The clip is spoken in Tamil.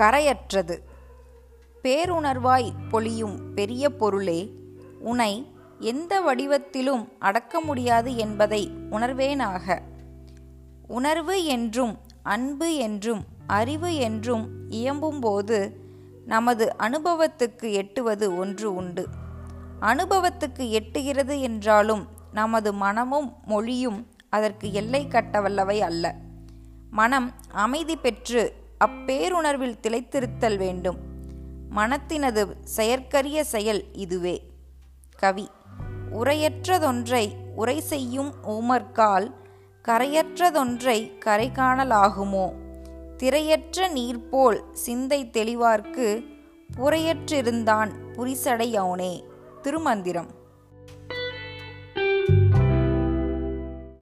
கரையற்றது. பேருணர்வாய் பொழியும் பெரிய பொருளே உனை எந்த வடிவத்திலும் அடக்க முடியாது என்பதை உணர்வேனாக. உணர்வு என்றும் அன்பு என்றும் அறிவு என்றும் இயம்பும்போது நமது அனுபவத்துக்கு எட்டுவது ஒன்று உண்டு. அனுபவத்துக்கு எட்டுகிறது என்றாலும் நமது மனமும் மொழியும் அதற்கு எல்லை கட்டவல்லவை அல்ல. மனம் அமைதி பெற்று அப்பேருணர்வில் திளைத்திருத்தல் வேண்டும். மனத்தினது செயற்கரிய செயல் இதுவே. கவி உரையற்றதொன்றை உரை செய்யும் ஊமர்கால் கரையற்றதொன்றை கரை காணலாகுமோ? திரையற்ற நீர்போல் சிந்தை தெளிவார்க்கு புரையற்றிருந்தான் புரிசடையவனே திருமந்திரம்.